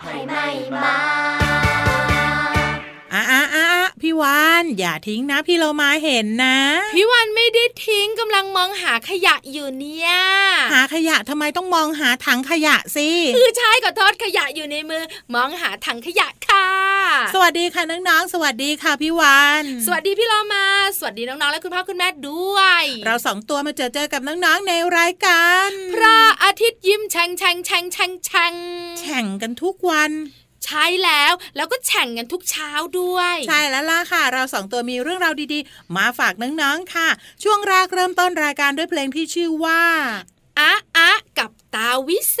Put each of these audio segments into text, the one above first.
拍卖吗 ทิ้งนะพี่เรามาเห็นนะ พี่วันไม่ได้ทิ้งกำลังมองหาขยะอยู่เนี่ยหาขยะทำไมต้องมองหาถังขยะสิคือใช่ก็ทอดขยะอยู่ในมือ มองหาถังขยะค่ะ สวัสดีค่ะน้องๆสวัสดีค่ะพี่วันสวัสดีพี่เรามา สวัสดีน้องๆและคุณพ่อคุณแม่ด้วย เราสองตัวมาเจอเจอกับน้องๆในรายการพระอาทิตย์ยิ้มแฉ่งแฉ่งแฉ่งแฉ่งแฉ่งแฉ่งกันทุกวัน ใช่แล้ว แล้วก็แข่งกันทุกเช้าด้วย ใช่แล้วล่ะค่ะ เราสองตัวมีเรื่องราวดีๆ มาฝากน้องๆค่ะ ช่วงแรกเริ่มต้นรายการด้วยเพลงที่ชื่อว่าอะอะกับตาวิเศ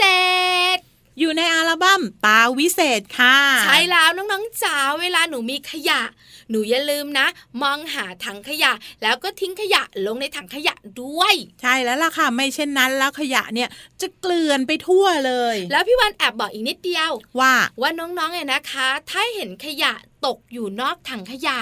ษ อยู่ในอัลบั้มตาวิเศษค่ะ ใช่แล้วน้องๆจ๋าเวลาหนูมีขยะ หนูอย่าลืมนะ มองหาถังขยะ แล้วก็ทิ้งขยะลงในถังขยะด้วย ใช่แล้วล่ะค่ะ ไม่เช่นนั้นแล้วขยะเนี่ยจะเกลื่อนไปทั่วเลย แล้วพี่วันแอบบอกอีกนิดเดียวว่าว่าน้องๆเนี่ยนะคะ ถ้าเห็นขยะ ตกอยู่นอกถังขยะ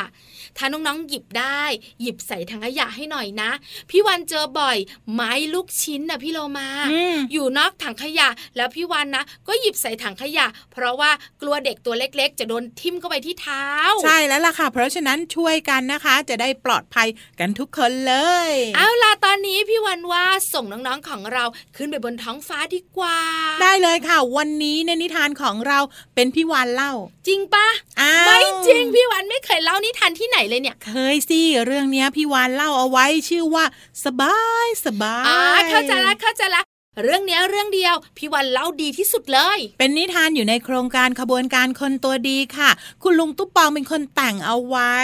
ถ้าน้องๆหยิบได้ หยิบใส่ถังขยะให้หน่อยนะ พี่วันเจอบ่อย ไม้ลูกชิ้นนะพี่โลมาอืมอยู่นอกถังขยะ แล้วพี่วันนะ ก็หยิบใส่ถังขยะ เพราะว่ากลัวเด็กตัวเล็กๆ จะโดนทิ่มเข้าไปที่เท้า ใช่แล้วล่ะค่ะ เพราะฉะนั้นช่วยกันนะคะ จะได้ปลอดภัยกันทุกคนเลย เอาล่ะตอนนี้พี่วันว่าส่งน้องๆของเราขึ้นไปบนท้องฟ้าดีกว่า ได้เลยค่ะ วันนี้ในนิทานของเราเป็นพี่วานเล่า จริงปะอ้าวไม่จริงพี่วันไม่เคยเล่านิทานที่ไหนเลยเนี่ย เคยสิเรื่องเนี้ยพี่วานเล่าเอาไว้ชื่อว่า สบายสบายอ่าเข้าใจละเข้าใจละเรื่องเนี้ยเรื่องเดียวพี่วันเล่าดีที่สุดเลย เป็นนิทานอยู่ในโครงการขบวนการคนตัวดีค่ะ คุณลุงตุ๊ปปองเป็นคนแต่งเอาไว้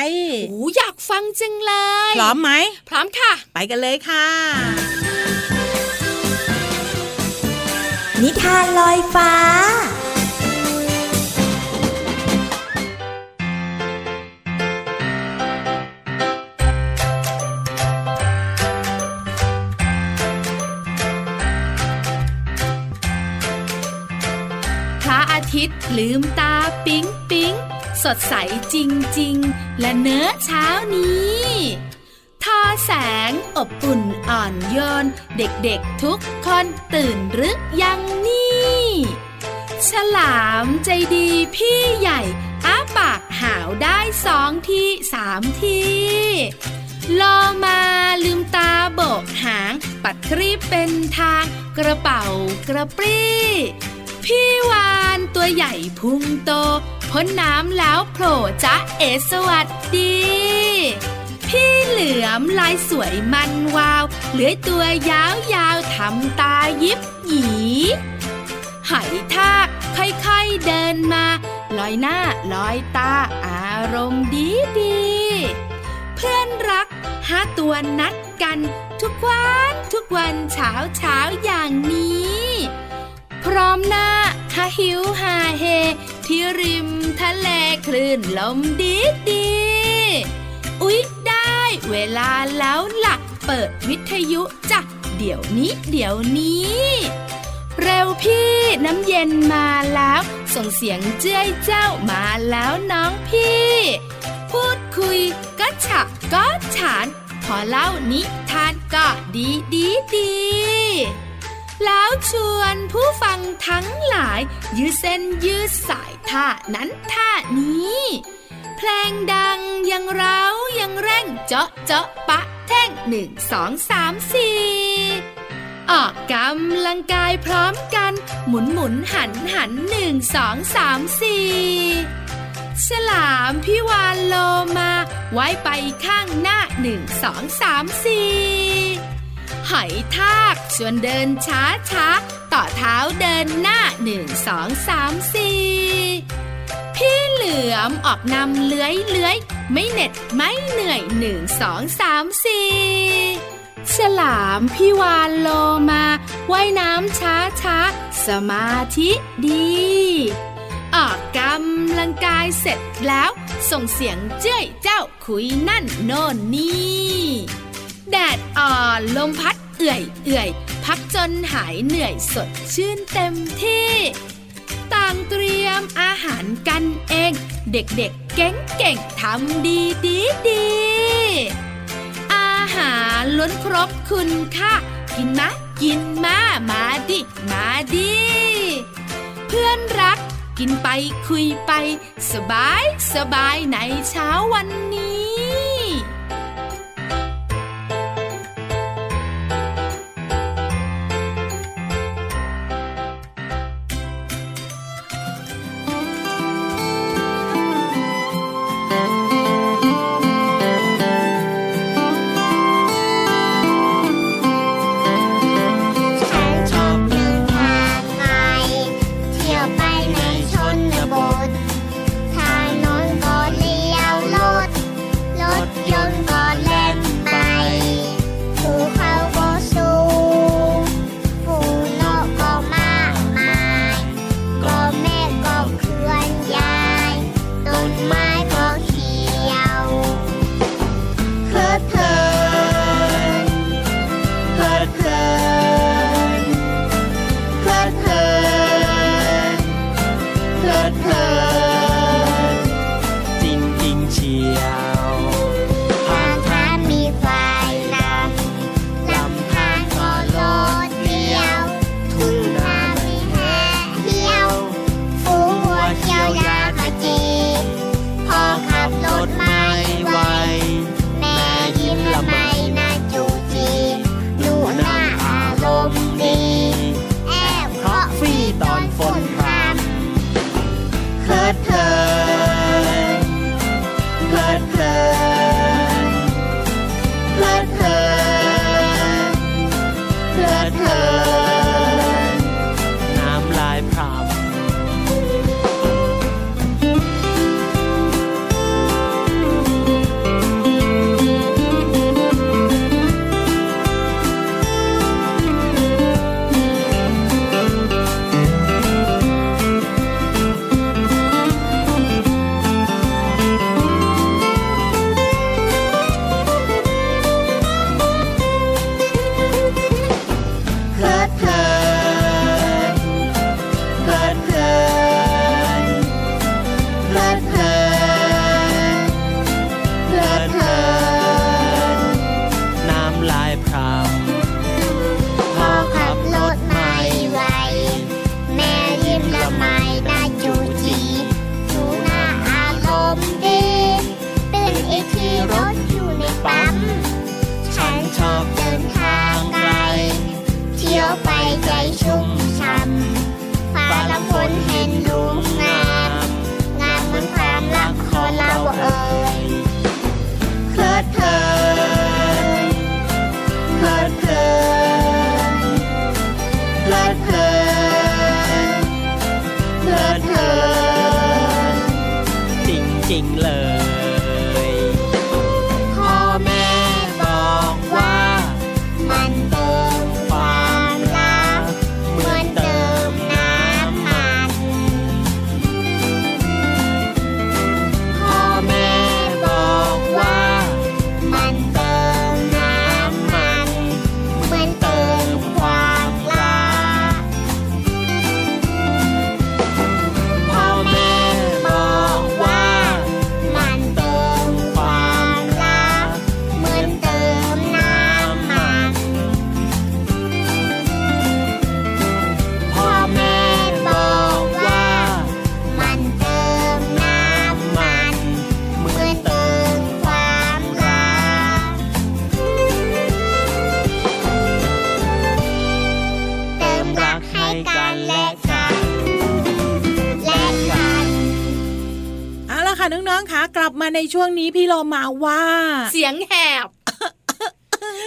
โอ้อยากฟังจังเลย พร้อมไหม พร้อมค่ะ ไปกันเลยค่ะ นิทานลอยฟ้า ทิตย์ลืมตาปิ๊งปิ๊งสดใสจริงๆและเนื้อเช้านี้ทอแสงอบอุ่นอ่อนโยน เด็กๆทุกคนตื่นหรือยังนี่ ฉลามใจดีพี่ใหญ่ อ้าปากหาวได้สองทีสามทีโลมาลืมตาโบกหาง ปัดครีบเป็นทางกระเป๋ากระปรี้ พี่วานตัวใหญ่พุงโต พ้นน้ำแล้วโผล่จ๊ะเอสวัสดี พี่เหลือมลายสวยมันวาว เหลือยตัวยาวยาวทำตายิบหยีไหทากค่อยๆเดินมา ลอยหน้าลอยตาอารมณ์ดีดีเพื่อนรักห้าตัวนัดกัน ทุกวันทุกวันเช้าเช้าอย่างนี้ พร้อมหน้าฮาหิวฮาเฮ ที่ริมทะเลคลื่นลมดีดี อุ๊ย ได้เวลาแล้วล่ะ เปิดวิทยุจ้ะเดี๋ยวนี้เดี๋ยวนี้ เร็วพี่น้ำเย็นมาแล้ว ส่งเสียงเจ้ยเจ้ามาแล้วน้องพี่ พูดคุยก็ฉะก็ฉาน พอเล่านิทานก็ดีดีดี แล้วชวนผู้ฟังทั้งหลายยืดเส้นยืดสายท่านั้นท่านี้ เพลงดังยังเร้ายังเร่งเจาะเจาะปะแท่งหนึ่งสองสามสี่ออกกำลังกายพร้อมกัน หมุนหมุนหันหันหนึ่งสองสามสี่ฉลามพี่วานโลมา ไว้ไปข้างหน้าหนึ่งสองสามสี่ หอยทากชวนเดินช้าช้าต่อเท้าเดินหน้าหนึ่งสองสามสี่พี่เหลือมออกนำเลื้อยเลื้อยไม่เหน็ดไม่เหนื่อยหนึ่งสองสามสี่ฉลามพี่วานโลมาว่ายน้ำช้าช้าสมาธิดี ออกกำลังกายเสร็จแล้ว ส่งเสียงเจ้ยเจ้าคุยนั่นโน่นนี่ แดดอ่อนลมพัด เอื่อยเอื่อยพักจนหายเหนื่อยสดชื่นเต็มที่ ต่างเตรียมอาหารกันเอง เด็กๆเก่งๆทำดีดีดี อาหารล้วนครบคุณค่ากินมะกินมามาดิ มาดิ เพื่อนรักกินไปคุยไป สบายสบายในเช้าวันนี้ ในช่วงนี้พี่โลมาว่า เสียงแหบ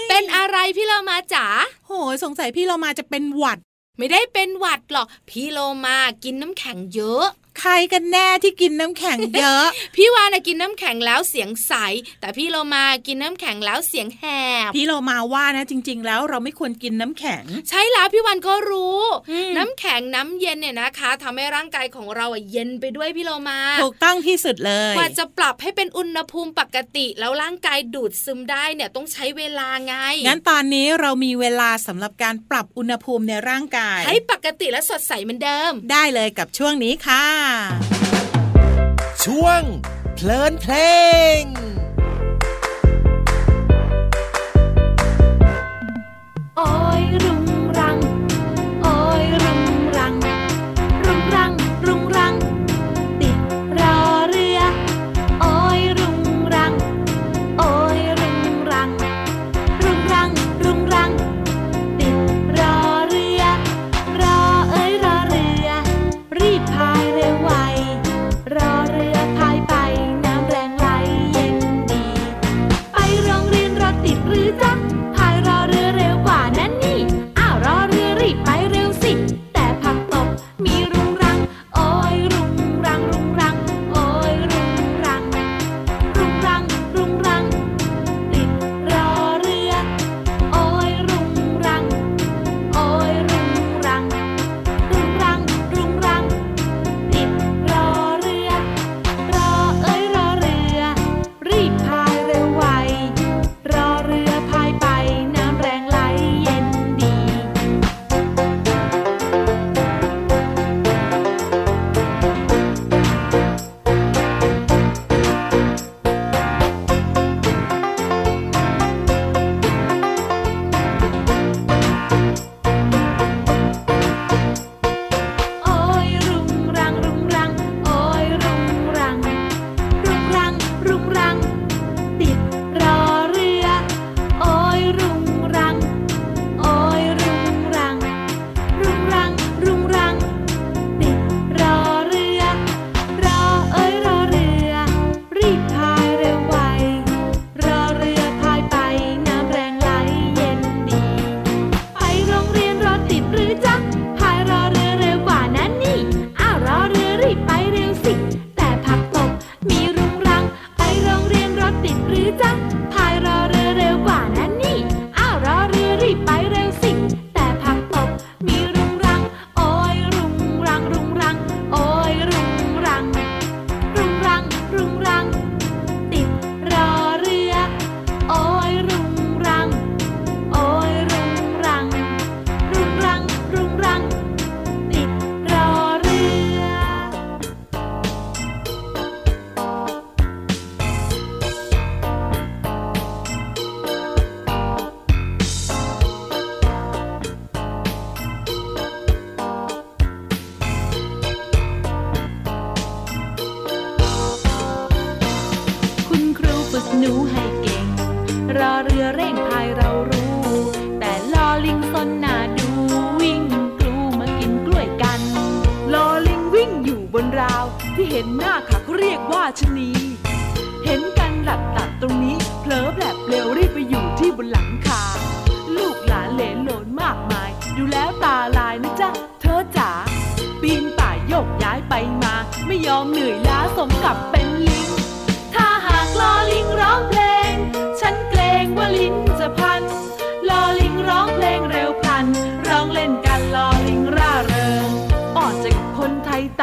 เป็นอะไรพี่โลมาจ๋าโหสงสัยพี่โลมาจะเป็นหวัด ไม่ได้เป็นหวัดหรอก พี่โลมากินน้ำแข็งเยอะ ใครกันแน่ที่กินน้ำแข็งเยอะ พี่วานะกินน้ำแข็งแล้วเสียงใส แต่พี่โลมากินน้ำแข็งแล้วเสียงแหบ พี่โลมาว่านะจริง ๆ แล้วเราไม่ควรกินน้ำแข็ง ใช่แล้วพี่วันก็รู้ น้ำแข็งน้ำเย็นเนี่ยนะคะ ทำให้ร่างกายของเราเย็นไปด้วยพี่โลมา ถูกต้องที่สุดเลยกว่าจะปรับให้เป็นอุณหภูมิปกติแล้วร่างกายดูดซึมได้เนี่ยต้องใช้เวลาไง งั้นตอนนี้เรามีเวลาสำหรับการปรับอุณหภูมิในร่างกาย ให้ปกติและสดใสเหมือนเดิม ได้เลยกับช่วงนี้ค่ะช่วงเพลินเพลง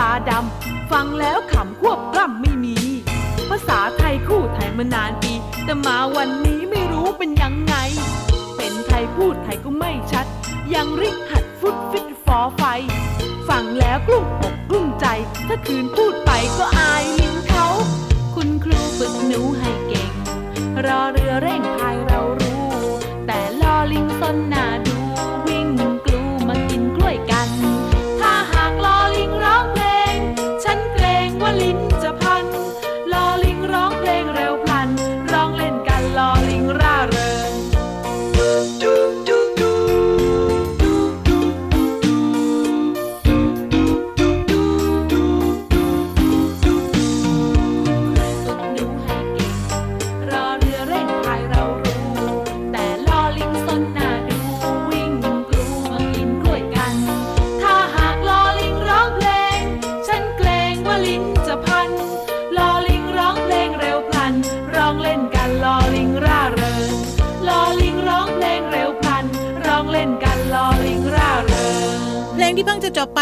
าดำ ฟังแล้วขำควบกล้ำไม่มี ภาษาไทยคู่ไทยมานานปี แต่มาวันนี้ไม่รู้เป็นยังไง เป็นไทยพูดไทยก็ไม่ชัด ยังริกหัดฟุดฟิตฟอไฟ ฟังแล้วกลุ้มอกกลุ้มใจ ถ้าคืนพูดไปก็อายลิงเขา คุณครูฝึกหนูให้เก่ง รอเรือเร่งพาย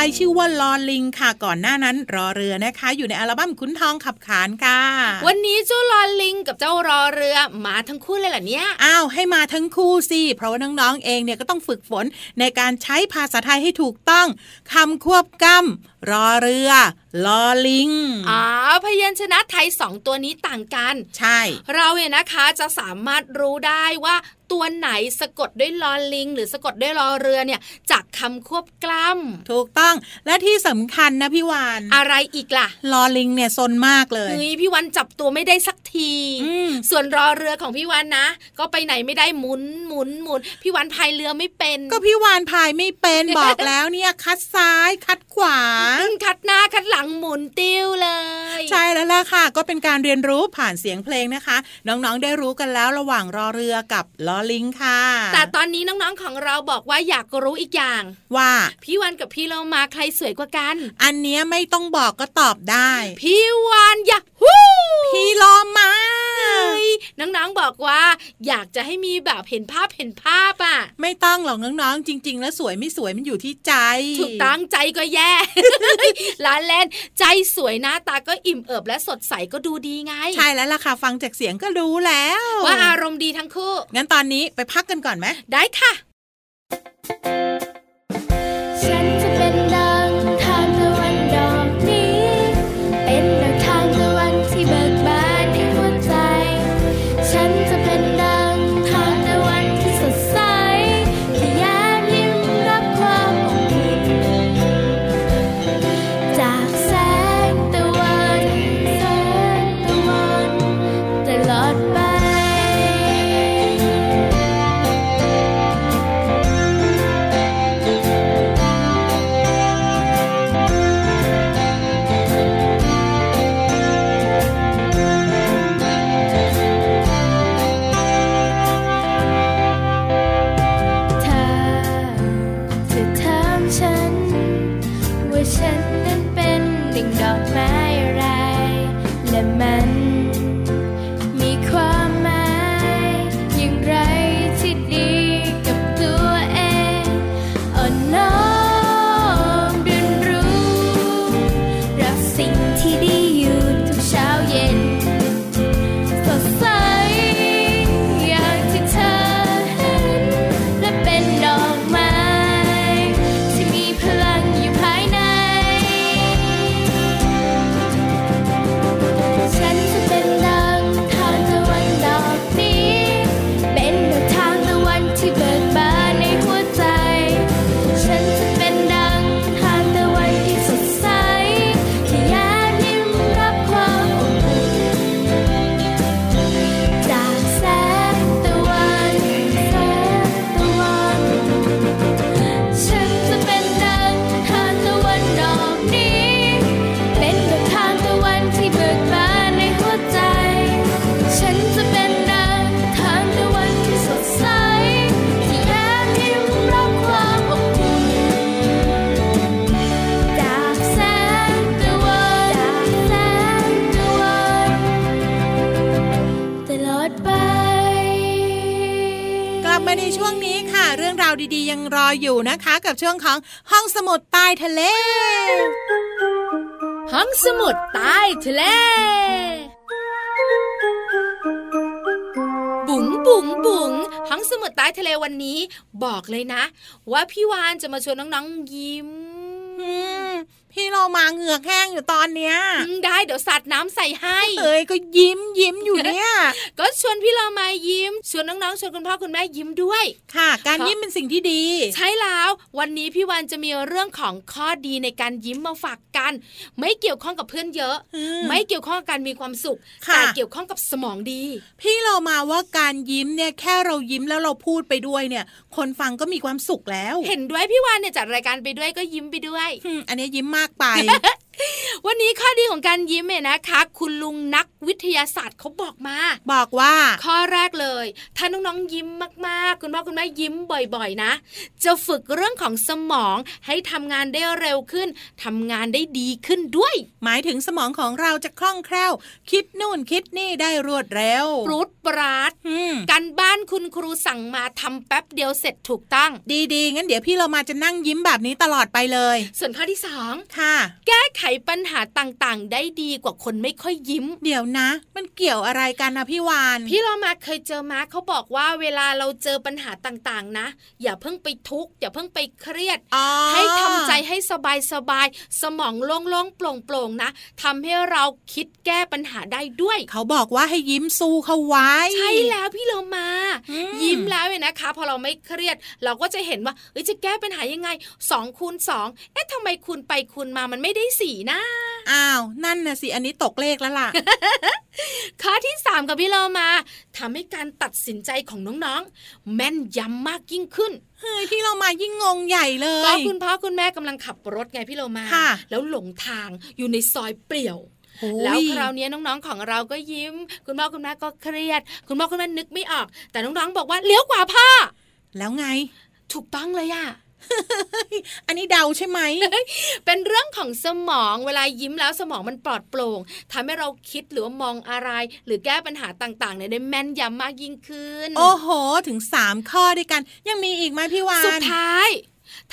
ไปชื่อว่าลอลิงค่ะก่อนหน้านั้นรอเรือนะคะ อยู่ในอัลบั้มขุนทองขับขานค่ะ วันนี้เจ้าลอลิงกับเจ้ารอเรือมาทั้งคู่เลยเหรอเนี่ยอ้าวให้มาทั้งคู่สิเพราะว่าน้องๆเองเนี่ยก็ต้องฝึกฝนในการใช้ภาษาไทยให้ถูกต้องคำควบกล้ำรอเรือลอลิง อ๋อ พยัญชนะไทยสองตัวนี้ต่างกัน ใช่ เราเนี่ยนะคะจะสามารถรู้ได้ว่าตัวไหนสะกดด้วยลอลิง หรือสะกดด้วยรอเรือเนี่ยจาก คำควบกล้ถูกต้องและที่สำคัญนะพี่วานำอะไรอีกล่ะลอลิงเนี่ยซนมากเลยเฮ้ยพี่วันจับตัวไม่ได้สักทีอืมส่วนรอเรือของพี่วันนะ ก็ไปไหนไม่ได้หมุนหมุนหมุนพี่วันพายเรือไม่เป็น ก็พี่วานพายไม่เป็นบอกแล้วเนี่ยคัดซ้ายคัดขวาอืมคัดหน้าคัดหลังหมุนติ้วเลย ใช่แล้วล่ะค่ะ ก็เป็นการเรียนรู้ผ่านเสียงเพลงนะคะ น้องๆได้รู้กันแล้วระหว่างรอเรือกับลอลิงค่ะ แต่ตอนนี้น้องๆของเราบอกว่าอยากรู้อีกอย่างว่าพี่วันกับพี่เรามาใครสวยกว่ากัน อันเนี้ยไม่ต้องบอกก็ตอบได้ พี่วานอยากฮู้พี่ลอมาเฮ้ยน้องๆบอกว่า อยากจะให้มีแบบเห็นภาพเห็นภาพอะ ไม่ต้องหรอกน้องๆจริง ๆ แล้วสวยไม่สวยมันอยู่ที่ใจ ถูกตั้งใจก็แย่ล้านเล่นใจสวยหน้าตาก็อิ่มเอิบและสดใสก็ดูดีไง ใช่แล้วล่ะค่ะฟังจากเสียงก็รู้แล้ว ว่าอารมณ์ดีทั้งคู่ งั้นตอนนี้ไปพักกันก่อนไหมได้ค่ะ กับช่วงของห้องสมุดใต้ทะเล ห้องสมุดใต้ทะเล บุ๋งบุ๋งบุ๋งห้องสมุดใต้ทะเลวันนี้ บอกเลยนะ ว่าพี่วานจะมาชวนน้องๆยิ้มอืม พี่เรามาเหงือกแห้งอยู่ตอนเนี้ยอืมได้เดี๋ยวสาดน้ำใส่ให้เอ้ยก็ยิ้มยิ้มอยู่เนี่ย ก็ชวนพี่เรามายิ้มชวนน้องๆชวนคุณพ่อคุณแม่ยิ้มด้วย ค่ะ การยิ้มเป็นสิ่งที่ดี ใช่แล้ววันนี้พี่วันจะมีเรื่องของข้อดีในการยิ้มมาฝากกัน ไม่เกี่ยวข้องกับเพื่อนเยอะอืมไม่เกี่ยวข้องกับการมีความสุขค่ะแต่เกี่ยวข้องกับสมองดี พี่เรามาว่าการยิ้มเนี่ยแค่เรายิ้มแล้วเราพูดไปด้วยเนี่ย คนฟังก็มีความสุขแล้ว เห็นด้วยพี่วานเนี่ยจัดรายการไปด้วยก็ยิ้มไปด้วยอืมอันนี้ยิ้มมากไป วันนี้ข้อดีของการยิ้มเนี่ยนะคะ คุณลุงนักวิทยาศาสตร์เขาบอกมา บอกว่า ข้อแรกเลย ถ้าน้องๆยิ้มมากๆ คุณพ่อคุณแม่ยิ้มบ่อยๆ นะ จะฝึกเรื่องของสมองให้ทำงานได้เร็วขึ้นทำงานได้ดีขึ้นด้วย หมายถึงสมองของเราจะคล่องแคล่ว คิดนู่นคิดนี่ได้รวดเร็วปรุดปราดอืมการบ้านคุณครูสั่งมาทำแป๊บเดียวเสร็จถูกต้อง ดีๆงั้นเดี๋ยวพี่เรามาจะนั่งยิ้มแบบนี้ตลอดไปเลย ส่วนข้อที่สองค่ะ แก้ไขปัญหาต่างๆ ได้ดีกว่าคนไม่ค่อยยิ้ม เดี๋ยวนะ มันเกี่ยวอะไรกันนะพี่วาน พี่เรามาเคยเจอมาเขาบอกว่าเวลาเราเจอปัญหาต่างๆ นะ อย่าเพิ่งไปทุกข์อย่าเพิ่งไปเครียดอ๋อให้ทำใจให้สบายสบายๆสมองโล่งๆโปร่งๆนะทำให้เราคิดแก้ปัญหาได้ด้วย เขาบอกว่าให้ยิ้มสู้เขาไว้ ใช่แล้วพี่เรามาอืมยิ้มแล้วเนี่ยนะคะ พอเราไม่เครียด เราก็จะเห็นว่าเอ้ยจะแก้ปัญหายังไงสองคูณสองเอ๊ะทำไมคูณไปคูณมามันไม่ได้สี่นะ อ้าว นั่นน่ะสิ อันนี้ตกเลขแล้วล่ะ ข้อที่สามกับพี่เรามาทำให้การตัดสินใจของน้องๆ แม่นยำมากยิ่งขึ้นเฮ้ยพี่เรามายิ่งงงใหญ่เลก็ยคุณพ่อคุณแม่กำลังขับรถไงพี่เรามาค่ะแล้วหลงทางอยู่ในซอยเปลี่ยวโอ้ยแล้วคราวนี้น้องๆของเราก็ยิ้ม คุณพ่อคุณแม่ก็เครียด คุณพ่อคุณแม่นึกไม่ออก แต่น้องๆบอกว่าเลี้ยวขวาพ่อแล้วไง ถูกต้องเลยอะ อันนี้เดาใช่ไหม เป็นเรื่องของสมองเวลายิ้มแล้วสมองมันปลอดโปร่งทำให้เราคิดหรือว่ามองอะไร หรือแก้ปัญหาต่างๆเนี่ยได้แม่นยำมากยิ่งขึ้น โอ้โห ถึงสามข้อด้วยกัน ยังมีอีกไหมพี่วาน สุดท้าย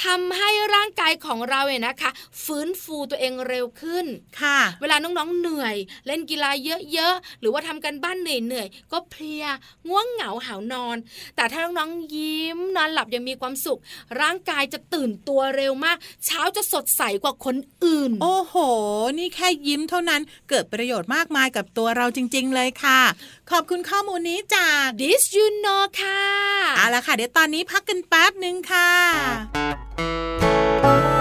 ทำให้ร่างกายของเราเนี่ยนะคะ ฟื้นฟูตัวเองเร็วขึ้นค่ะ เวลาน้องๆเหนื่อย เล่นกีฬาเยอะๆหรือว่าทำกันบ้านเหนื่อยๆก็เพลียง่วงเหงาหาวนอน แต่ถ้าน้องๆยิ้มนอนหลับยังมีความสุข ร่างกายจะตื่นตัวเร็วมาก เช้าจะสดใสกว่าคนอื่น โอ้โห นี่แค่ยิ้มเท่านั้นเกิดประโยชน์มากมายกับตัวเราจริง ๆ เลยค่ะ ขอบคุณข้อมูลนี้จาก This you know ค่ะเอาละค่ะ เดี๋ยวตอนนี้พักกันแป๊บหนึ่งค่ะ กุ้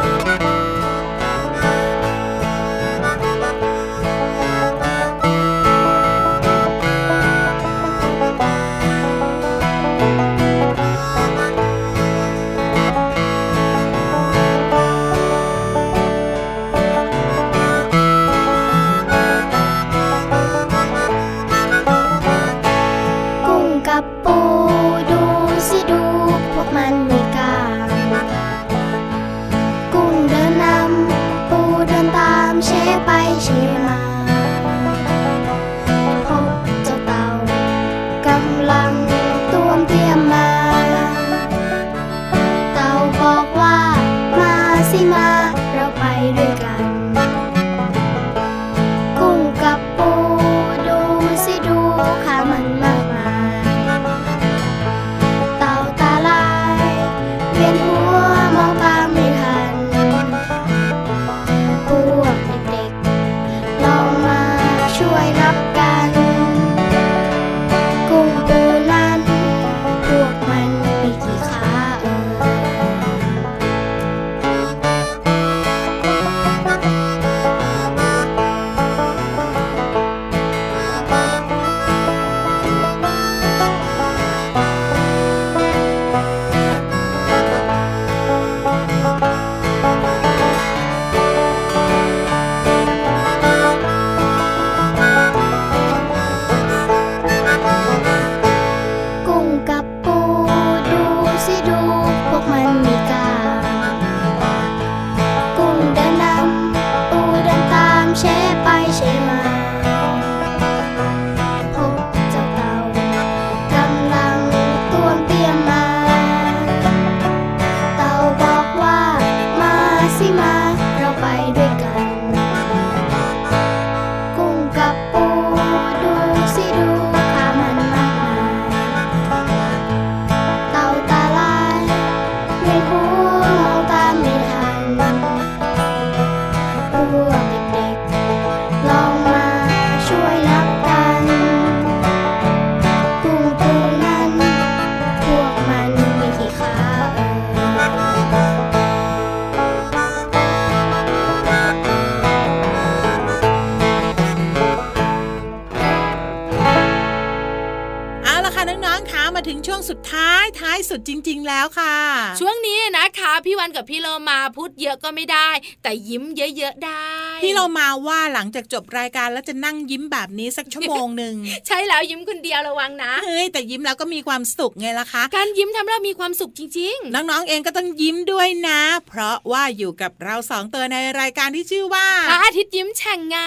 ายท้ายสุดจริง ๆ แล้วค่ะ ช่วงนี้นะคะ พี่วันกับพี่โลมาพูดเยอะก็ไม่ได้ แต่ยิ้มเยอะๆได้ พี่เรามาว่าหลังจากจบรายการแล้วจะนั่งยิ้มแบบนี้สักชั่วโมงหนึ่งใช่แล้วยิ้มคนเดียวระวังนะเฮ้ยแต่ยิ้มแล้วก็มีความสุขไงล่ะคะ การยิ้มทำให้เรามีความสุขจริงน้องๆเองก็ต้องยิ้มด้วยนะ เพราะว่าอยู่กับเราสองตัวในรายการที่ชื่อว่าๆพระอาทิตย์ยิ้มแฉ่งไง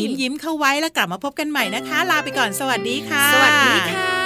ยิ้มยิ้มเข้าไว้แล้วกลับมาพบกันใหม่นะคะ ลาไปก่อนสวัสดีค่ะ สวัสดีค่ะ